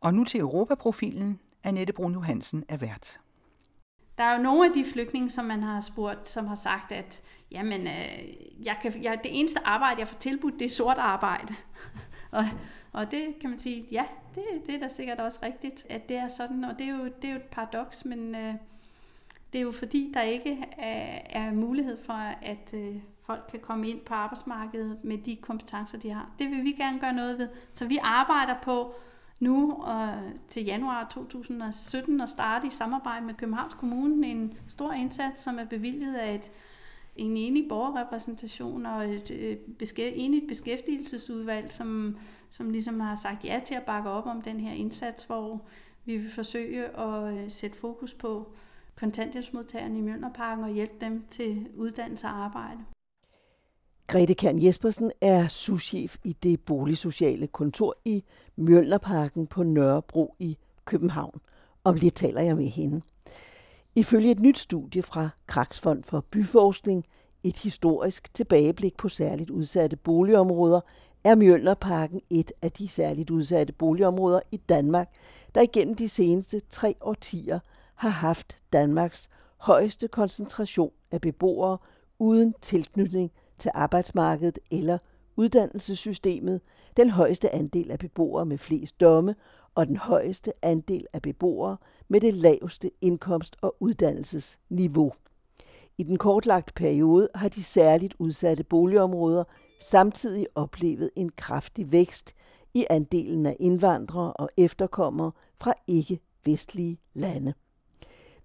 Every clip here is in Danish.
Og nu til Europaprofilen. Annette Brun Johansen er vært. Der er jo nogle af de flygtninge, som man har spurgt, som har sagt, at jamen, øh, jeg kan, jeg, det eneste arbejde, jeg får tilbudt, det er sort arbejde. og, og det kan man sige, ja, det, det er da sikkert også rigtigt, at det er sådan, og det er jo, det er jo et paradoks, men øh, det er jo fordi, der ikke er, er mulighed for, at øh, folk kan komme ind på arbejdsmarkedet med de kompetencer, de har. Det vil vi gerne gøre noget ved. Så vi arbejder på nu og til januar 2017 at starte i samarbejde med Københavns Kommune en stor indsats, som er bevilget af et, en enig borgerrepræsentation og et øh, beskæ, enigt beskæftigelsesudvalg, som, som ligesom har sagt ja til at bakke op om den her indsats, hvor vi vil forsøge at øh, sætte fokus på kontanthjælpsmodtagerne i Mjølnerparken og hjælpe dem til uddannelse og arbejde. Grete Kern Jespersen er souschef i det boligsociale kontor i Mjølnerparken på Nørrebro i København. Om lidt taler jeg med hende. Ifølge et nyt studie fra Kraksfond for Byforskning, et historisk tilbageblik på særligt udsatte boligområder, er Mjølnerparken et af de særligt udsatte boligområder i Danmark, der igennem de seneste tre årtier har haft Danmarks højeste koncentration af beboere uden tilknytning til arbejdsmarkedet eller uddannelsessystemet, den højeste andel af beboere med flest domme og den højeste andel af beboere med det laveste indkomst- og uddannelsesniveau. I den kortlagte periode har de særligt udsatte boligområder samtidig oplevet en kraftig vækst i andelen af indvandrere og efterkommere fra ikke-vestlige lande.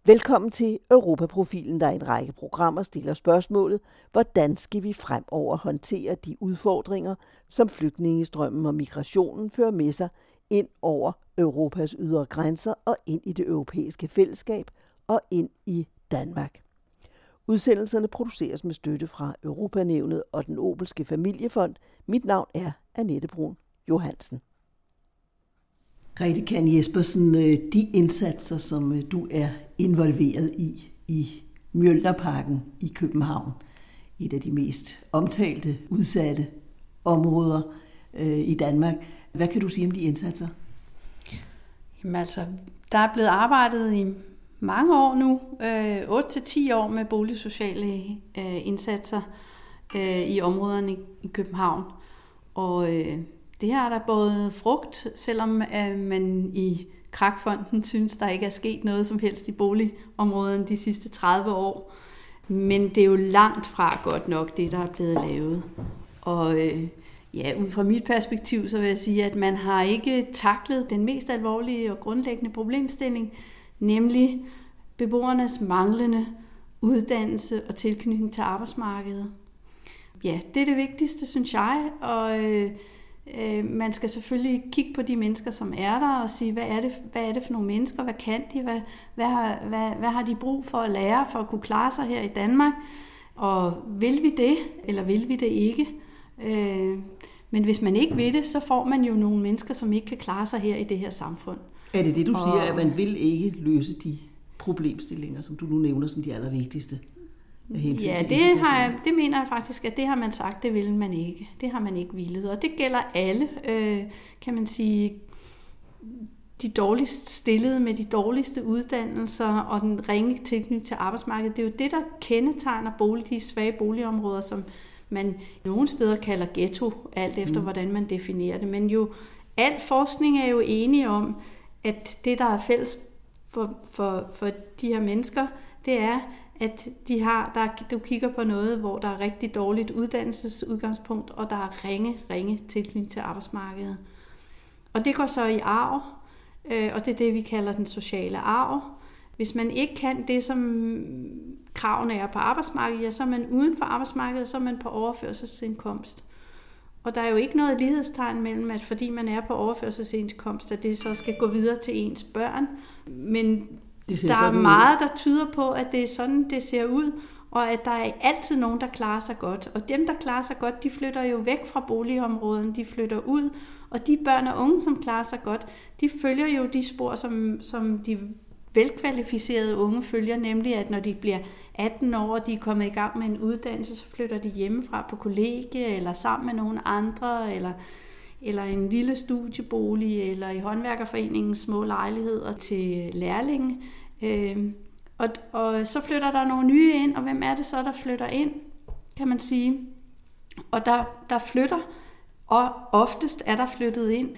Velkommen til Europaprofilen, der i en række programmer stiller spørgsmålet, hvordan skal vi fremover håndtere de udfordringer, som flygtningestrømmen og migrationen fører med sig ind over Europas ydre grænser og ind i det europæiske fællesskab og ind i Danmark. Udsendelserne produceres med støtte fra Europanævnet og den Obelske Familiefond. Mit navn er Annette Brun Johansen. Grete Kan Jespersen, øh, de indsatser, som øh, du er involveret i i Mjølnerparken i København, et af de mest omtalte, udsatte områder øh, i Danmark. Hvad kan du sige om de indsatser? Jamen altså, der er blevet arbejdet i mange år nu, øh, 8-10 år med boligsociale øh, indsatser øh, i områderne i, i København. Og øh, det her er der både frugt, selvom øh, man i Krakfonden synes, der ikke er sket noget som helst i boligområderne de sidste 30 år. Men det er jo langt fra godt nok, det der er blevet lavet. Og øh, ja, ud fra mit perspektiv, så vil jeg sige, at man har ikke taklet den mest alvorlige og grundlæggende problemstilling, nemlig beboernes manglende uddannelse og tilknytning til arbejdsmarkedet. Ja, det er det vigtigste, synes jeg, og øh, Øh, man skal selvfølgelig kigge på de mennesker, som er der, og sige, hvad er det, hvad er det for nogle mennesker, hvad kan de, hvad, hvad, har, hvad, hvad har de brug for at lære for at kunne klare sig her i Danmark, og vil vi det, eller vil vi det ikke? Øh, men hvis man ikke vil det, så får man jo nogle mennesker, som ikke kan klare sig her i det her samfund. Er det det, du og, siger, at man vil ikke løse de problemstillinger, som du nu nævner som de allervigtigste? Ja, det, har jeg, det mener jeg faktisk, at det har man sagt, det vil man ikke. Det har man ikke villet, og det gælder alle, øh, kan man sige, de dårligst stillede med de dårligste uddannelser og den ringe tilknytning til arbejdsmarkedet. Det er jo det, der kendetegner bolig, de svage boligområder, som man nogle steder kalder ghetto, alt efter mm. hvordan man definerer det. Men jo, al forskning er jo enige om, at det, der er fælles for, for, for de her mennesker, det er, at de har, der, du kigger på noget, hvor der er rigtig dårligt uddannelsesudgangspunkt, og der er ringe, ringe tilknytning til arbejdsmarkedet. Og det går så i arv, øh, og det er det, vi kalder den sociale arv. Hvis man ikke kan det, som kravene er på arbejdsmarkedet, ja, så er man uden for arbejdsmarkedet, så er man på overførselsindkomst. Og der er jo ikke noget lighedstegn mellem, at fordi man er på overførselsindkomst, at det så skal gå videre til ens børn. Men det der er meget, der tyder på, at det er sådan, det ser ud, og at der er altid nogen, der klarer sig godt. Og dem, der klarer sig godt, de flytter jo væk fra boligområden, de flytter ud, og de børn og unge, som klarer sig godt, de følger jo de spor, som, som de velkvalificerede unge følger, nemlig at når de bliver 18 år, og de er kommet i gang med en uddannelse, så flytter de hjemmefra på kollegie, eller sammen med nogle andre, eller eller en lille studiebolig, eller i håndværkerforeningens små lejligheder til lærlinge. Øh, og, og så flytter der nogle nye ind, og hvem er det så, der flytter ind, kan man sige. Og der, der flytter, og oftest er der flyttet ind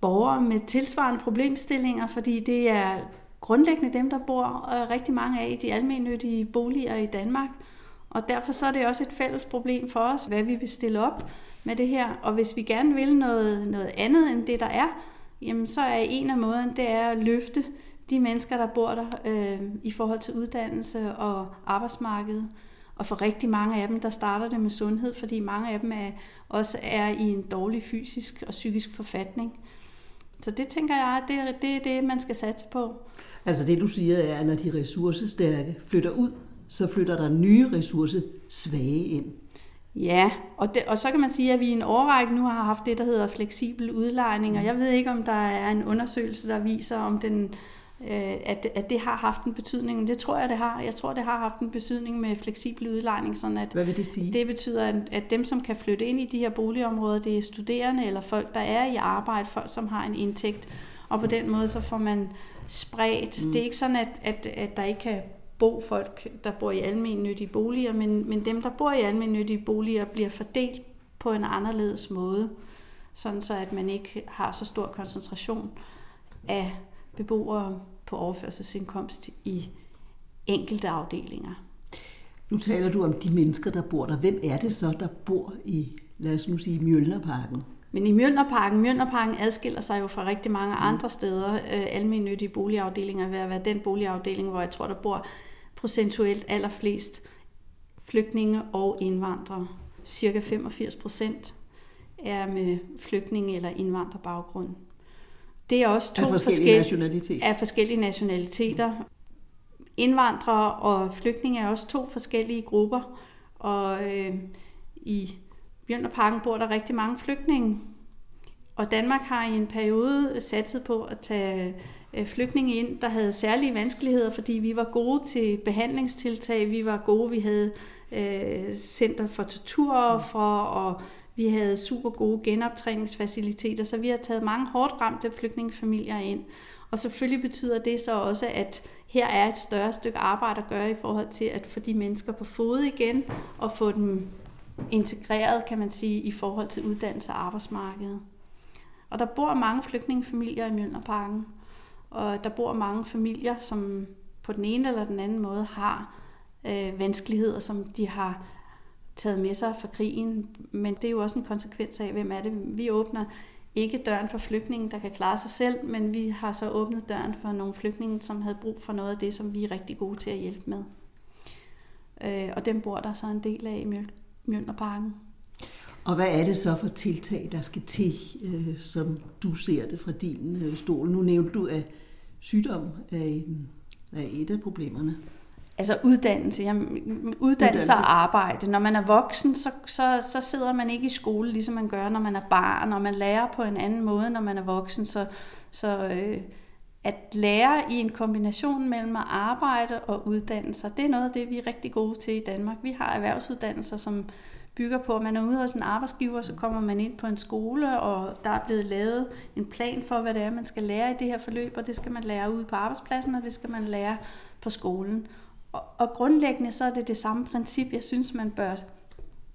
borgere med tilsvarende problemstillinger, fordi det er grundlæggende dem, der bor øh, rigtig mange af i de almennyttige boliger i Danmark. Og derfor så er det også et fælles problem for os, hvad vi vil stille op med det her. Og hvis vi gerne vil noget, noget andet end det, der er, jamen så er en af måderne, det er at løfte de mennesker, der bor der øh, i forhold til uddannelse og arbejdsmarked. Og for rigtig mange af dem, der starter det med sundhed, fordi mange af dem er, også er i en dårlig fysisk og psykisk forfatning. Så det tænker jeg, det er, det er det, man skal satse på. Altså det, du siger, er, at når de ressourcestærke flytter ud, så flytter der nye ressourcesvage ind. Ja, og, det, og så kan man sige, at vi i en årrække nu har haft det, der hedder fleksibel udlejning, og jeg ved ikke, om der er en undersøgelse, der viser, om den Øh, at, at det har haft en betydning. Det tror jeg, det har. Jeg tror, det har haft en betydning med fleksibel udlejning. Sådan at Hvad vil det sige? Det betyder, at, at dem, som kan flytte ind i de her boligområder, det er studerende eller folk, der er i arbejde, folk, som har en indtægt. Og på den måde, så får man spredt. Mm. Det er ikke sådan, at, at, at der ikke kan bo folk, der bor i almennyttige boliger, men, men dem, der bor i almennyttige boliger, bliver fordelt på en anderledes måde, sådan så at man ikke har så stor koncentration af beboere på overførselsindkomst i enkelte afdelinger. Nu taler du om de mennesker, der bor der. Hvem er det så, der bor i, lad os nu sige, Mjølnerparken? Men i Mjølnerparken, Mjølnerparken adskiller sig jo fra rigtig mange andre steder. Øh, almindelige boligafdelinger vil være den boligafdeling, hvor jeg tror, der bor procentuelt allerflest flygtninge og indvandrere. Cirka 85 procent er med flygtninge eller indvandrerbaggrund. Det er også to af forskellige, forskellige. Af forskellige nationaliteter. Indvandrere og flygtninge er også to forskellige grupper, og øh, i Bjørnerparken bor der rigtig mange flygtninge. Og Danmark har i en periode satset på at tage Øh, flygtninge ind, der havde særlige vanskeligheder, fordi vi var gode til behandlingstiltag, vi var gode, vi havde øh, center for torturoffer, og vi havde super gode genoptræningsfaciliteter, så vi har taget mange hårdt ramte flygtningefamilier ind. Og selvfølgelig betyder det så også, at her er et større stykke arbejde at gøre i forhold til at få de mennesker på fod igen og få dem integreret, kan man sige, i forhold til uddannelse og arbejdsmarkedet. Og der bor mange flygtningefamilier i Mjølnerparken, og der bor mange familier, som på den ene eller den anden måde har øh, vanskeligheder, som de har taget med sig fra krigen, men det er jo også en konsekvens af, hvem er det. Vi åbner ikke døren for flygtningen, der kan klare sig selv, men vi har så åbnet døren for nogle flygtninge, som havde brug for noget af det, som vi er rigtig gode til at hjælpe med. Øh, og dem bor der så en del af i Mjølnerparken. Og hvad er det så for tiltag, der skal til, øh, som du ser det fra din øh, stol? Nu nævnte du, at sygdom er, en, er et af problemerne. Altså uddannelse, jamen, uddannelse, uddannelse og arbejde. Når man er voksen, så, så, så sidder man ikke i skole, ligesom man gør, når man er barn, og man lærer på en anden måde, når man er voksen. Så, så øh, at lære i en kombination mellem at arbejde og uddannelse, det er noget af det, vi er rigtig gode til i Danmark. Vi har erhvervsuddannelser, som bygger på, at man er ude hos en arbejdsgiver, så kommer man ind på en skole, og der er blevet lavet en plan for, hvad det er, man skal lære i det her forløb, og det skal man lære ude på arbejdspladsen, og det skal man lære på skolen. Og, og grundlæggende så er det det samme princip, jeg synes, man bør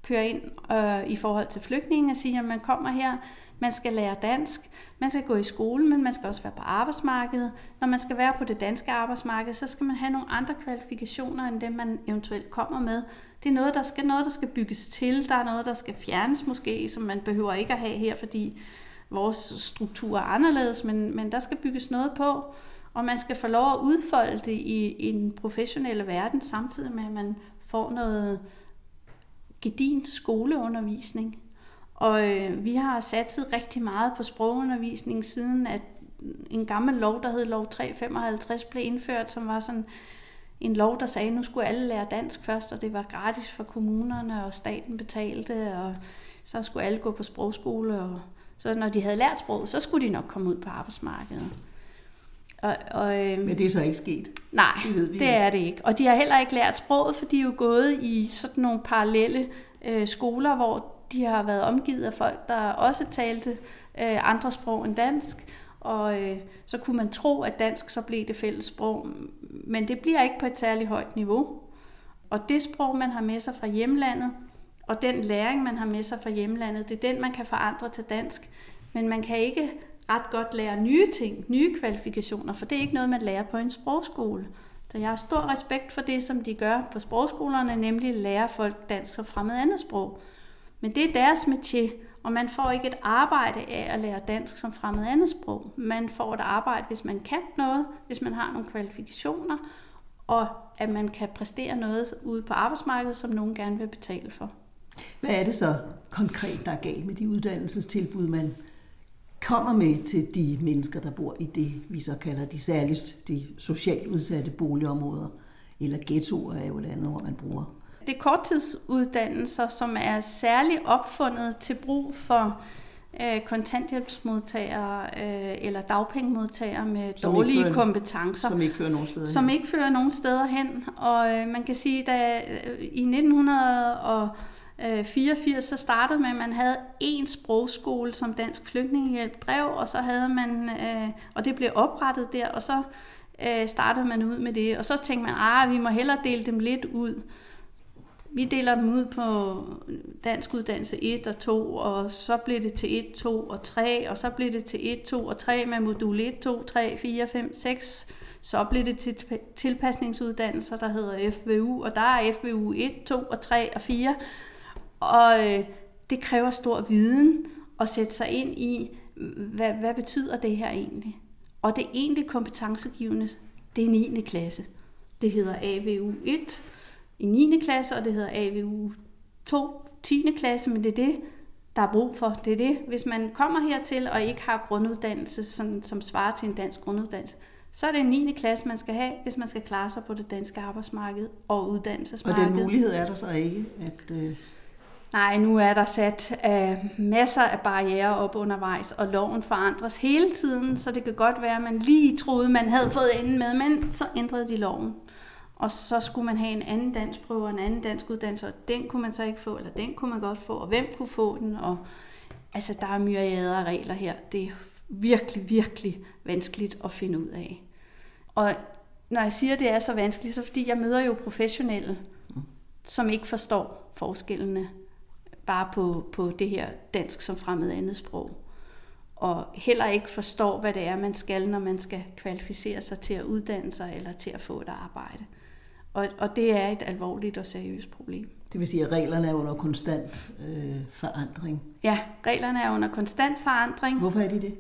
køre ind øh, i forhold til flygtninge og sige, at man kommer her, man skal lære dansk, man skal gå i skole, men man skal også være på arbejdsmarkedet. Når man skal være på det danske arbejdsmarked, så skal man have nogle andre kvalifikationer, end dem man eventuelt kommer med. Det er noget, der skal, noget, der skal bygges til, der er noget, der skal fjernes måske, som man behøver ikke at have her, fordi vores struktur er anderledes, men, men der skal bygges noget på og man skal få lov at udfolde det i, i en professionelle verden, samtidig med, at man får noget gedint skoleundervisning. Og øh, vi har satset rigtig meget på sprogundervisning, siden at en gammel lov, der hed lov 355, blev indført, som var sådan en lov, der sagde, at nu skulle alle lære dansk først, og det var gratis for kommunerne, og staten betalte, og så skulle alle gå på sprogskole, og så når de havde lært sprog, så skulle de nok komme ud på arbejdsmarkedet. Og, og, øhm, Men det er så ikke sket? Nej, det, ved vi det er det ikke. Og de har heller ikke lært sproget, for de er jo gået i sådan nogle parallelle øh, skoler, hvor de har været omgivet af folk, der også talte øh, andre sprog end dansk, og øh, så kunne man tro, at dansk så blev det fælles sprog, men det bliver ikke på et særligt højt niveau. Og det sprog, man har med sig fra hjemlandet, og den læring, man har med sig fra hjemlandet, det er den, man kan forandre til dansk. Men man kan ikke ret godt lære nye ting, nye kvalifikationer, for det er ikke noget, man lærer på en sprogskole. Så jeg har stor respekt for det, som de gør på sprogskolerne, nemlig lære folk dansk og fremmed andet sprog. Men det er deres metier, og man får ikke et arbejde af at lære dansk som fremmed andet sprog. Man får et arbejde, hvis man kan noget, hvis man har nogle kvalifikationer, og at man kan præstere noget ude på arbejdsmarkedet, som nogen gerne vil betale for. Hvad er det så konkret, der er galt med de uddannelsestilbud, man kommer med til de mennesker, der bor i det, vi så kalder de særligt de socialt udsatte boligområder, eller ghettoer er jo et andet ord, man bruger. Det er korttidsuddannelser, som er særligt opfundet til brug for øh, kontanthjælpsmodtagere øh, eller dagpengemodtagere med som dårlige fører, kompetencer. Som ikke fører nogen steder Som hen. ikke fører nogen steder hen. Og øh, man kan sige, at øh, i 1900 84 så startede med, at man havde én sprogskole, som Dansk Flygtningehjælp drev, og så havde man, øh, og det blev oprettet der, og så øh, startede man ud med det, og så tænkte man, ah, vi må hellere dele dem lidt ud. Vi deler dem ud på dansk uddannelse 1 og 2, og så blev det til 1, 2 og 3, og så blev det til 1, 2 og 3 med modul 1, 2, 3, 4, 5, 6. Så blev det til tilpasningsuddannelser, der hedder FVU, og der er FVU 1, 2 og 3 og 4. Og øh, det kræver stor viden at sætte sig ind i, hvad, hvad betyder det her egentlig? Og det egentlig kompetencegivende, det er 9. klasse. Det hedder AVU 1 i 9. klasse, og det hedder AVU 2 10. klasse, men det er det, der er brug for. Det er det, hvis man kommer hertil og ikke har grunduddannelse, sådan, som svarer til en dansk grunduddannelse, så er det en 9. klasse, man skal have, hvis man skal klare sig på det danske arbejdsmarked og uddannelsesmarked. Og den mulighed er der så ikke, at... Øh Nej, nu er der sat uh, masser af barriere op undervejs, og loven forandres hele tiden, så det kan godt være, at man lige troede, man havde fået enden med, men så ændrede de loven. Og så skulle man have en anden danskprøve og en anden dansk uddannelse, og den kunne man så ikke få, eller den kunne man godt få, og hvem kunne få den? Og, altså, der er myriader af regler her. Det er virkelig, virkelig vanskeligt at finde ud af. Og når jeg siger, at det er så vanskeligt, så fordi jeg møder jo professionelle, som ikke forstår forskellene bare på, på det her dansk som fremmed andet sprog. Og heller ikke forstår, hvad det er, man skal, når man skal kvalificere sig til at uddanne sig eller til at få et arbejde. Og, og det er et alvorligt og seriøst problem. Det vil sige, at reglerne er under konstant øh, forandring? Ja, reglerne er under konstant forandring. Hvorfor er de det?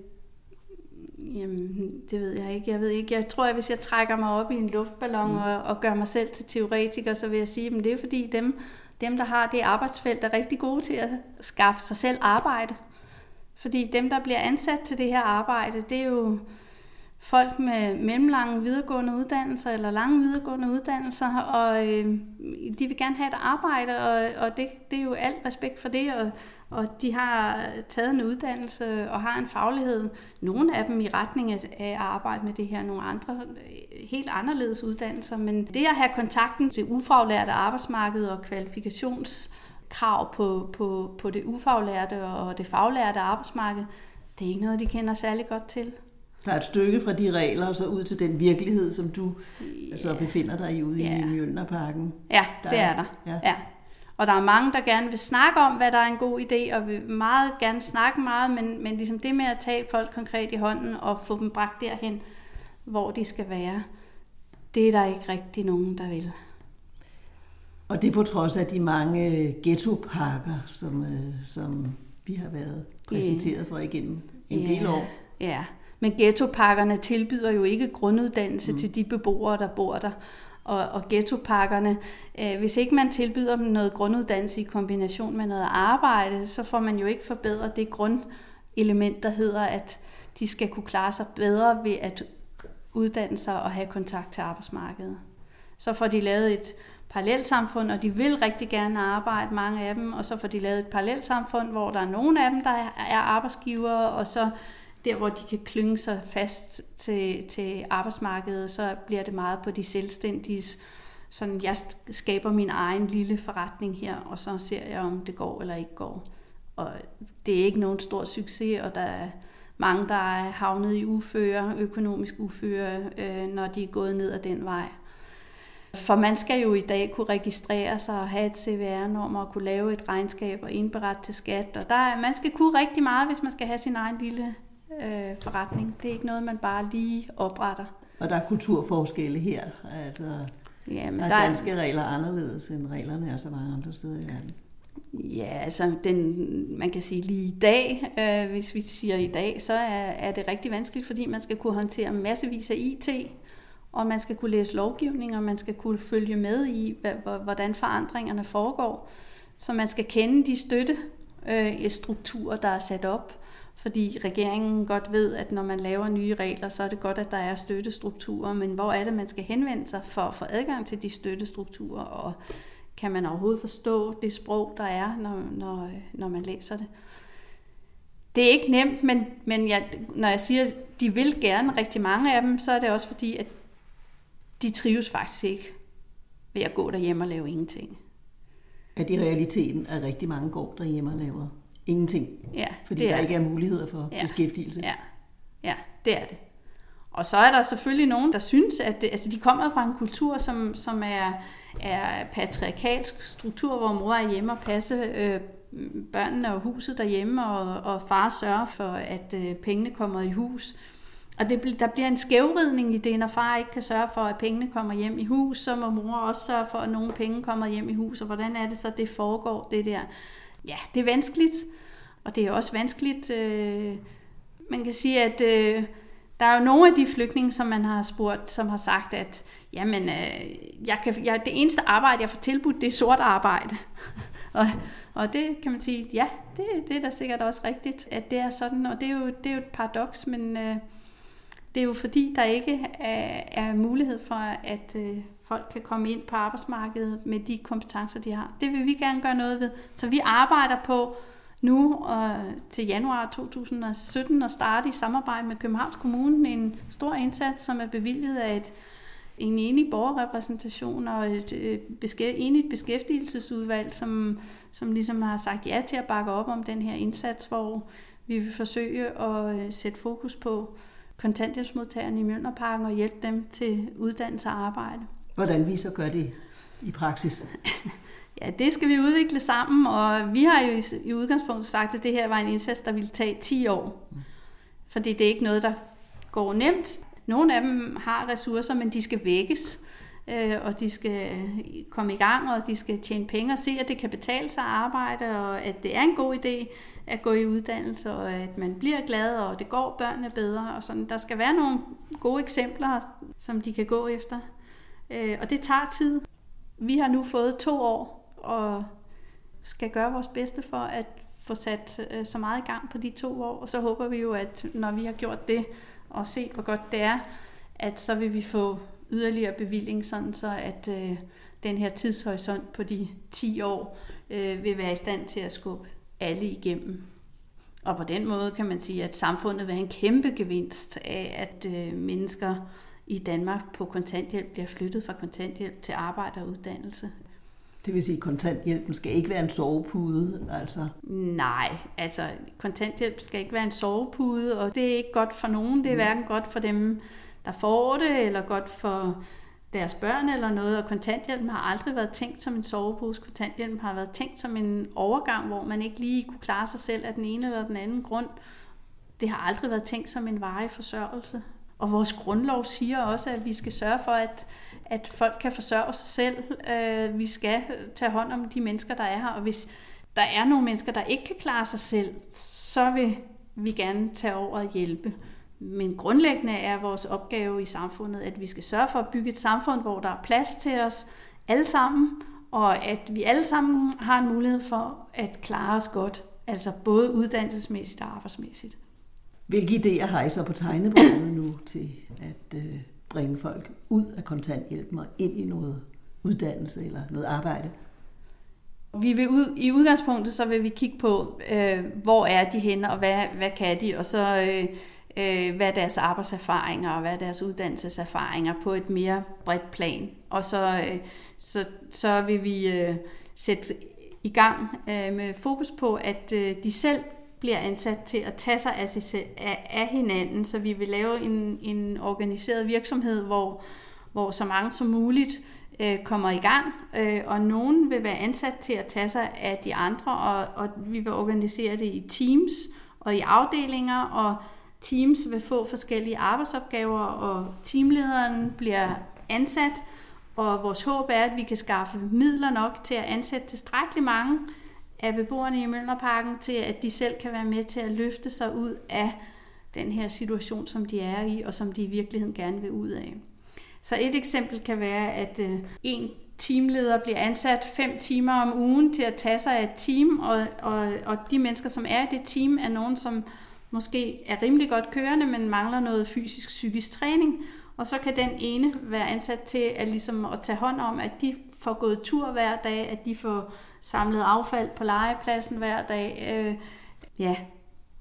Jamen, det ved jeg ikke. Jeg ved ikke. Jeg tror, at hvis jeg trækker mig op i en luftballon mm. og, og gør mig selv til teoretiker, så vil jeg sige, at det er fordi dem, dem, der har det arbejdsfelt, er rigtig gode til at skaffe sig selv arbejde. Fordi dem, der bliver ansat til det her arbejde, det er jo folk med mellemlange videregående uddannelser eller lange videregående uddannelser, og øh, de vil gerne have et arbejde, og, og det, det er jo alt respekt for det, og, og de har taget en uddannelse og har en faglighed. Nogle af dem i retning af, at arbejde med det her, nogle andre øh, helt anderledes uddannelser, men det at have kontakten til ufaglærte arbejdsmarked og kvalifikationskrav på, på, på det ufaglærte og det faglærte arbejdsmarked, det er ikke noget, de kender særlig godt til. Der er et stykke fra de regler og så ud til den virkelighed, som du yeah. altså befinder dig i ude yeah. i Mjølnerparken. Ja, der det er, er der. Ja. ja. Og der er mange, der gerne vil snakke om, hvad der er en god idé, og vil meget gerne snakke meget, men, men ligesom det med at tage folk konkret i hånden og få dem bragt derhen, hvor de skal være, det er der ikke rigtig nogen, der vil. Og det er på trods af de mange ghettoparker, som, øh, som vi har været præsenteret for igennem en ja, del år. Ja, men ghettopakkerne tilbyder jo ikke grunduddannelse mm. til de beboere, der bor der. Og, og ghettopakkerne, øh, hvis ikke man tilbyder dem noget grunduddannelse i kombination med noget arbejde, så får man jo ikke forbedret det grundelement, der hedder, at de skal kunne klare sig bedre ved at uddanne sig og have kontakt til arbejdsmarkedet. Så får de lavet et parallelsamfund, og de vil rigtig gerne arbejde, mange af dem, og så får de lavet et parallelsamfund, hvor der er nogle af dem, der er arbejdsgivere, og så der, hvor de kan klynge sig fast til, til arbejdsmarkedet, så bliver det meget på de selvstændige. Sådan, jeg skaber min egen lille forretning her, og så ser jeg, om det går eller ikke går. og det er ikke nogen stor succes, og der er mange, der er havnet i uføre, økonomisk uføre, øh, når de er gået ned ad den vej. For man skal jo i dag kunne registrere sig og have et CVR-nummer og kunne lave et regnskab og indberette til skat. Og der er, man skal kunne rigtig meget, hvis man skal have sin egen lille øh, forretning. Det er ikke noget, man bare lige opretter. Og der er kulturforskelle her. Altså, Jamen, der er danske der... regler anderledes end reglerne er så mange andre steder i verden. Ja, altså den, man kan sige lige i dag, øh, hvis vi siger i dag, så er, er det rigtig vanskeligt, fordi man skal kunne håndtere massevis af IT, og man skal kunne læse lovgivning, og man skal kunne følge med i, hvordan forandringerne foregår. Så man skal kende de støttestrukturer, der er sat op, fordi regeringen godt ved, at når man laver nye regler, så er det godt, at der er støttestrukturer, men hvor er det, man skal henvende sig for at få adgang til de støttestrukturer, og kan man overhovedet forstå det sprog, der er, når, når, når man læser det. Det er ikke nemt, men, men jeg, når jeg siger, at de vil gerne rigtig mange af dem, så er det også fordi, at de trives faktisk ikke ved at gå derhjemme og lave ingenting. Er det realiteten, at rigtig mange går derhjemme og laver ingenting? Ja, Fordi der er ikke er muligheder for ja. beskæftigelse? Ja. ja, det er det. Og så er der selvfølgelig nogen, der synes, at det, altså de kommer fra en kultur, som, som er, er patriarkalsk struktur, hvor mor er hjemme og passe øh, børnene og huset derhjemme, og, og far sørger for, at øh, pengene kommer i hus. Og det, der bliver en skævridning i det, når far ikke kan sørge for, at pengene kommer hjem i hus, så må mor også sørge for, at nogle penge kommer hjem i hus, og hvordan er det så, det foregår, det der? Ja, det er vanskeligt, og det er også vanskeligt, øh, man kan sige, at øh, der er jo nogle af de flygtninge, som man har spurgt, som har sagt, at jamen, øh, jeg kan, jeg, det eneste arbejde, jeg får tilbudt, det er sort arbejde. og, og det kan man sige, ja, det, det er da sikkert også rigtigt, at det er sådan, og det er jo, det er jo et paradoks, men øh, det er jo fordi, der ikke er, er mulighed for, at øh, folk kan komme ind på arbejdsmarkedet med de kompetencer, de har. Det vil vi gerne gøre noget ved. Så vi arbejder på nu og til januar 2017 at starte i samarbejde med Københavns Kommune en stor indsats, som er bevilget af et, en enig borgerrepræsentation og et øh, beskæ, enigt beskæftigelsesudvalg, som, som ligesom har sagt ja til at bakke op om den her indsats, hvor vi vil forsøge at øh, sætte fokus på kontanthjælpsmodtagerne i Mjølnerparken og hjælpe dem til uddannelse og arbejde. Hvordan vi så gør det i praksis? ja, det skal vi udvikle sammen, og vi har jo i, udgangspunktet sagt, at det her var en indsats, der ville tage 10 år. Fordi det er ikke noget, der går nemt. Nogle af dem har ressourcer, men de skal vækkes, øh, og de skal komme i gang, og de skal tjene penge og se, at det kan betale sig at arbejde, og at det er en god idé at gå i uddannelse, og at man bliver glad, og det går børnene bedre. Og sådan. Der skal være nogle gode eksempler, som de kan gå efter. Øh, og det tager tid. Vi har nu fået to år, og skal gøre vores bedste for at få sat øh, så meget i gang på de to år. Og så håber vi jo, at når vi har gjort det, og set hvor godt det er, at så vil vi få yderligere bevilling, sådan så at øh, den her tidshorisont på de 10 år øh, vil være i stand til at skubbe alle igennem. Og på den måde kan man sige, at samfundet vil have en kæmpe gevinst af, at øh, mennesker i Danmark på kontanthjælp bliver flyttet fra kontanthjælp til arbejde og uddannelse. Det vil sige, at kontanthjælpen skal ikke være en sovepude? Altså. Nej, altså kontanthjælp skal ikke være en sovepude, og det er ikke godt for nogen. Det er mm. hverken godt for dem, der får det, eller godt for deres børn eller noget, og kontanthjælpen har aldrig været tænkt som en sovepose. Kontanthjælpen har været tænkt som en overgang, hvor man ikke lige kunne klare sig selv af den ene eller den anden grund. Det har aldrig været tænkt som en varig forsørgelse. Og vores grundlov siger også, at vi skal sørge for, at, at folk kan forsørge sig selv. Øh, vi skal tage hånd om de mennesker, der er her. Og hvis der er nogle mennesker, der ikke kan klare sig selv, så vil vi gerne tage over og hjælpe. Men grundlæggende er vores opgave i samfundet, at vi skal sørge for at bygge et samfund, hvor der er plads til os alle sammen, og at vi alle sammen har en mulighed for at klare os godt, altså både uddannelsesmæssigt og arbejdsmæssigt. Hvilke idéer har I så på tegnebordet nu til at øh, bringe folk ud af kontanthjælpen og ind i noget uddannelse eller noget arbejde? Vi vil ud, I udgangspunktet så vil vi kigge på, øh, hvor er de henne, og hvad, hvad kan de, og så øh, øh, hvad er deres arbejdserfaringer og hvad er deres uddannelseserfaringer på et mere bredt plan. Og så, øh, så, så vil vi øh, sætte i gang øh, med fokus på, at øh, de selv bliver ansat til at tage sig af, sig af, hinanden, så vi vil lave en, en organiseret virksomhed, hvor, hvor så mange som muligt øh, kommer i gang, øh, og nogen vil være ansat til at tage sig af de andre, og, og vi vil organisere det i teams og i afdelinger, og teams vil få forskellige arbejdsopgaver, og teamlederen bliver ansat, og vores håb er, at vi kan skaffe midler nok til at ansætte tilstrækkeligt mange af beboerne i Møllerparken, til at de selv kan være med til at løfte sig ud af den her situation, som de er i, og som de i virkeligheden gerne vil ud af. Så et eksempel kan være, at øh, en teamleder bliver ansat fem timer om ugen til at tage sig af et team, og, og, og de mennesker, som er i det team, er nogen, som måske er rimelig godt kørende, men mangler noget fysisk-psykisk træning, og så kan den ene være ansat til at, ligesom at tage hånd om, at de får gået tur hver dag, at de får samlet affald på legepladsen hver dag. Øh, ja,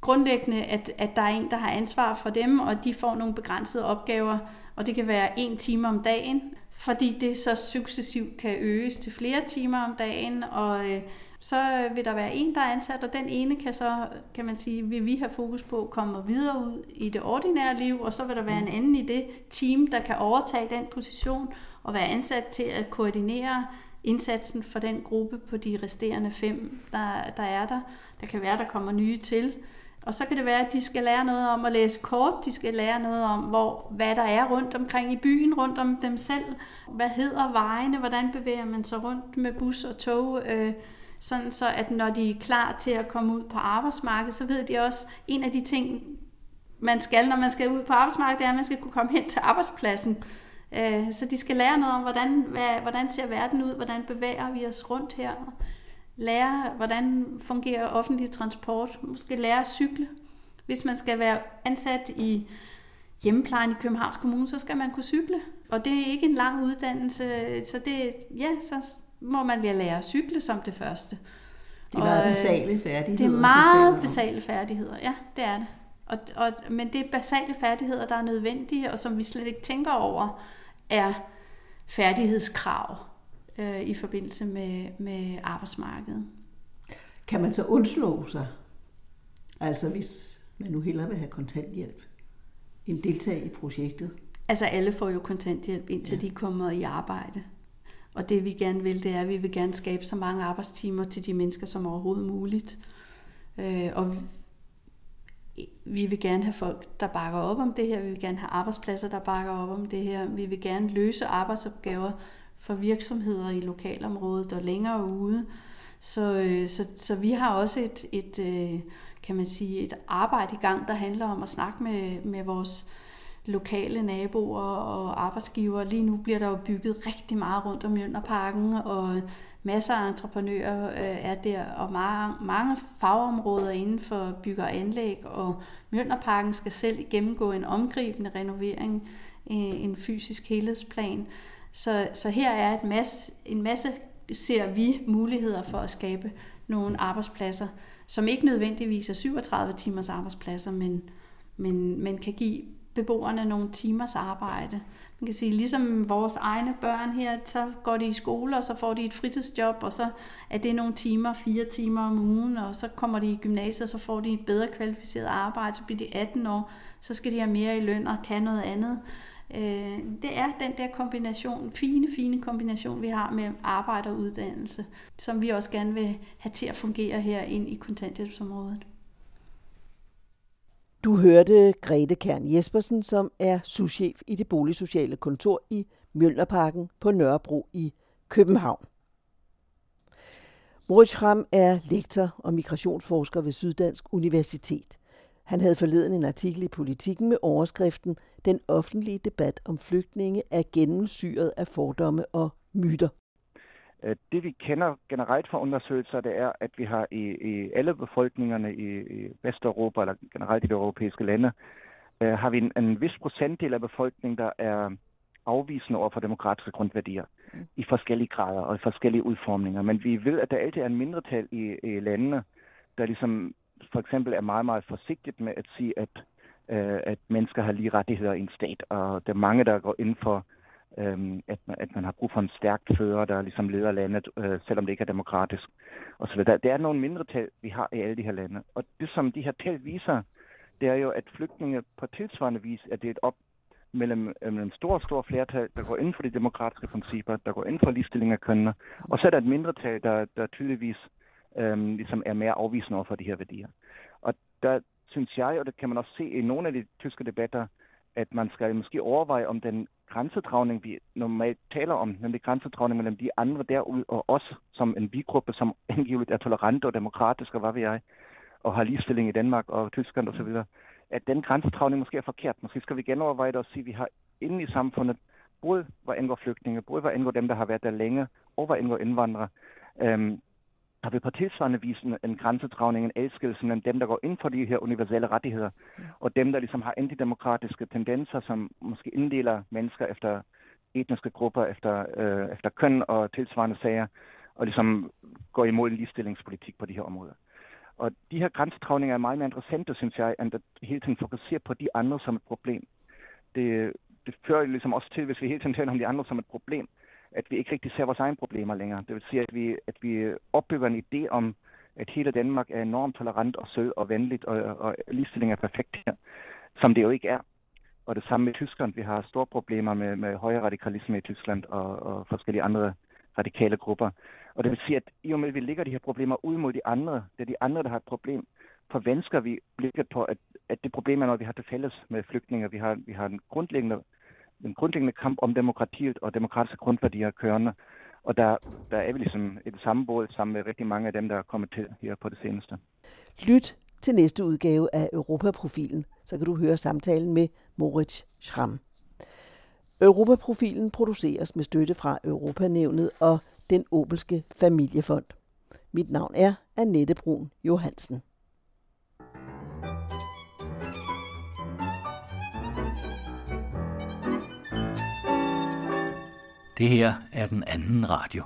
grundlæggende, at, at der er en, der har ansvar for dem, og de får nogle begrænsede opgaver, og det kan være en time om dagen, fordi det så successivt kan øges til flere timer om dagen, og øh, så vil der være en, der er ansat, og den ene kan så, kan man sige, vil vi have fokus på at komme videre ud i det ordinære liv, og så vil der være en anden i det team, der kan overtage den position og være ansat til at koordinere indsatsen for den gruppe på de resterende fem, der, der er der. Der kan være, der kommer nye til. Og så kan det være, at de skal lære noget om at læse kort, de skal lære noget om, hvor, hvad der er rundt omkring i byen, rundt om dem selv. Hvad hedder vejene, hvordan bevæger man sig rundt med bus og tog, øh, sådan så at når de er klar til at komme ud på arbejdsmarkedet, så ved de også, en af de ting, man skal, når man skal ud på arbejdsmarkedet, det er, at man skal kunne komme hen til arbejdspladsen. Øh, så de skal lære noget om, hvordan, hvad, hvordan ser verden ud, hvordan bevæger vi os rundt her, lære, hvordan fungerer offentlig transport, måske lære at cykle. Hvis man skal være ansat i hjemmeplejen i Københavns Kommune, så skal man kunne cykle. Og det er ikke en lang uddannelse, så det, ja, så må man lære at cykle som det første. Det er meget og, basale færdigheder. Det er meget basale færdigheder, ja, det er det. Og, og, men det er basale færdigheder, der er nødvendige, og som vi slet ikke tænker over, er færdighedskrav øh, i forbindelse med, med arbejdsmarkedet. Kan man så undslå sig, altså hvis man nu hellere vil have kontanthjælp, en deltage i projektet? Altså alle får jo kontanthjælp, indtil ja. de kommer i arbejde. Og det vi gerne vil, det er, at vi vil gerne skabe så mange arbejdstimer til de mennesker som overhovedet muligt. Øh, og vi vil gerne have folk, der bakker op om det her. Vi vil gerne have arbejdspladser, der bakker op om det her. Vi vil gerne løse arbejdsopgaver for virksomheder i lokalområdet og længere ude. Så, øh, så, så vi har også et, et, øh, kan man sige, et arbejde i gang, der handler om at snakke med, med vores lokale naboer og arbejdsgiver. Lige nu bliver der jo bygget rigtig meget rundt om Mjølnerparken, og masser af entreprenører øh, er der, og mange, mange fagområder inden for bygger og anlæg, og Mjølnerparken skal selv gennemgå en omgribende renovering, øh, en fysisk helhedsplan. Så, så her er et masse, en masse, ser vi muligheder for at skabe nogle arbejdspladser, som ikke nødvendigvis er 37 timers arbejdspladser, men, men, men kan give beboerne nogle timers arbejde. Man kan sige, ligesom vores egne børn her, så går de i skole, og så får de et fritidsjob, og så er det nogle timer, fire timer om ugen, og så kommer de i gymnasiet, og så får de et bedre kvalificeret arbejde, så bliver de 18 år, så skal de have mere i løn og kan noget andet. Øh, det er den der kombination, fine, fine kombination, vi har med arbejde og uddannelse, som vi også gerne vil have til at fungere her ind i kontanthjælpsområdet. Du hørte Grete Kern Jespersen, som er souschef i det boligsociale kontor i Mjølnerparken på Nørrebro i København. Moritz Schramm er lektor og migrationsforsker ved Syddansk Universitet. Han havde forleden en artikel i Politiken med overskriften Den offentlige debat om flygtninge er gennemsyret af fordomme og myter. Øh, det vi kender generelt fra undersøgelser, det er, at vi har i, i alle befolkningerne i, i Vesteuropa, eller generelt i de europæiske lande, øh, har vi en, en vis procentdel af befolkningen, der er afvisende over for demokratiske grundværdier mm. i forskellige grader og i forskellige udformninger. Men vi ved, at der altid er en mindretal i, i landene, der ligesom for eksempel er meget, meget forsigtigt med at sige, at, øh, at mennesker har lige rettigheder i en stat, og der er mange, der går ind for øh, at, man, at man har brug for en stærk fører, der ligesom leder landet, øh, selvom det ikke er demokratisk. Og så videre. Der er nogle mindretal, vi har i alle de her lande. Og det, som de her tal viser, det er jo, at flygtninge på tilsvarende vis er delt op mellem, øh, mellem stor, stor flertal, der går ind for de demokratiske principper, der går ind for ligestilling af kønnene, og så er der et mindretal, der, der tydeligvis øhm, ligesom er mere afvisende over for de her værdier. Og der synes jeg, og det kan man også se i nogle af de tyske debatter, at man skal måske overveje, om den grænsedragning, vi normalt taler om, nemlig grænsedragning mellem de andre derude og os som en bigruppe, som angiveligt er tolerante og demokratiske, og hvad ved jeg, og har ligestilling i Danmark og Tyskland osv., at den grænsedragning måske er forkert. Måske skal vi genoverveje det og sige, at vi har inde i samfundet, både hvad angår flygtninge, både hvad angår dem, der har været der længe, og hvad angår indvandrere, øhm, har vi på tilsvarende vis en, en grænsedragning, en adskillelse mellem dem, der går ind for de her universelle rettigheder, ja. og dem, der ligesom har antidemokratiske tendenser, som måske inddeler mennesker efter etniske grupper, efter, øh, efter køn og tilsvarende sager, og ligesom går imod en ligestillingspolitik på de her områder. Og de her grænsedragninger er meget mere interessante, synes jeg, end at hele tiden fokusere på de andre som et problem. Det, det fører ligesom også til, hvis vi hele tiden taler om de andre som et problem, at vi ikke rigtig ser vores egne problemer længere. Det vil sige, at vi, at vi opbygger en idé om, at hele Danmark er enormt tolerant og sød og venligt, og, og ligestilling er perfekt her, som det jo ikke er. Og det samme med Tyskland. Vi har store problemer med, med højere radikalisme i Tyskland og, og forskellige andre radikale grupper. Og det vil sige, at i og med, at vi lægger de her problemer ud mod de andre, det er de andre, der har et problem, forvensker vi blikket på, at, at det problem er noget, vi har til fælles med flygtninge. Vi har, vi har en grundlæggende en grundlæggende kamp om demokratiet og demokratiske grundværdier kørende. Og der, der er vi ligesom et samme båd sammen med rigtig mange af dem, der er kommet til her på det seneste. Lyt til næste udgave af Europaprofilen, så kan du høre samtalen med Moritz Schramm. Europaprofilen produceres med støtte fra Europanævnet og den Obelske Familiefond. Mit navn er Annette Brun Johansen. Det her er den anden radio.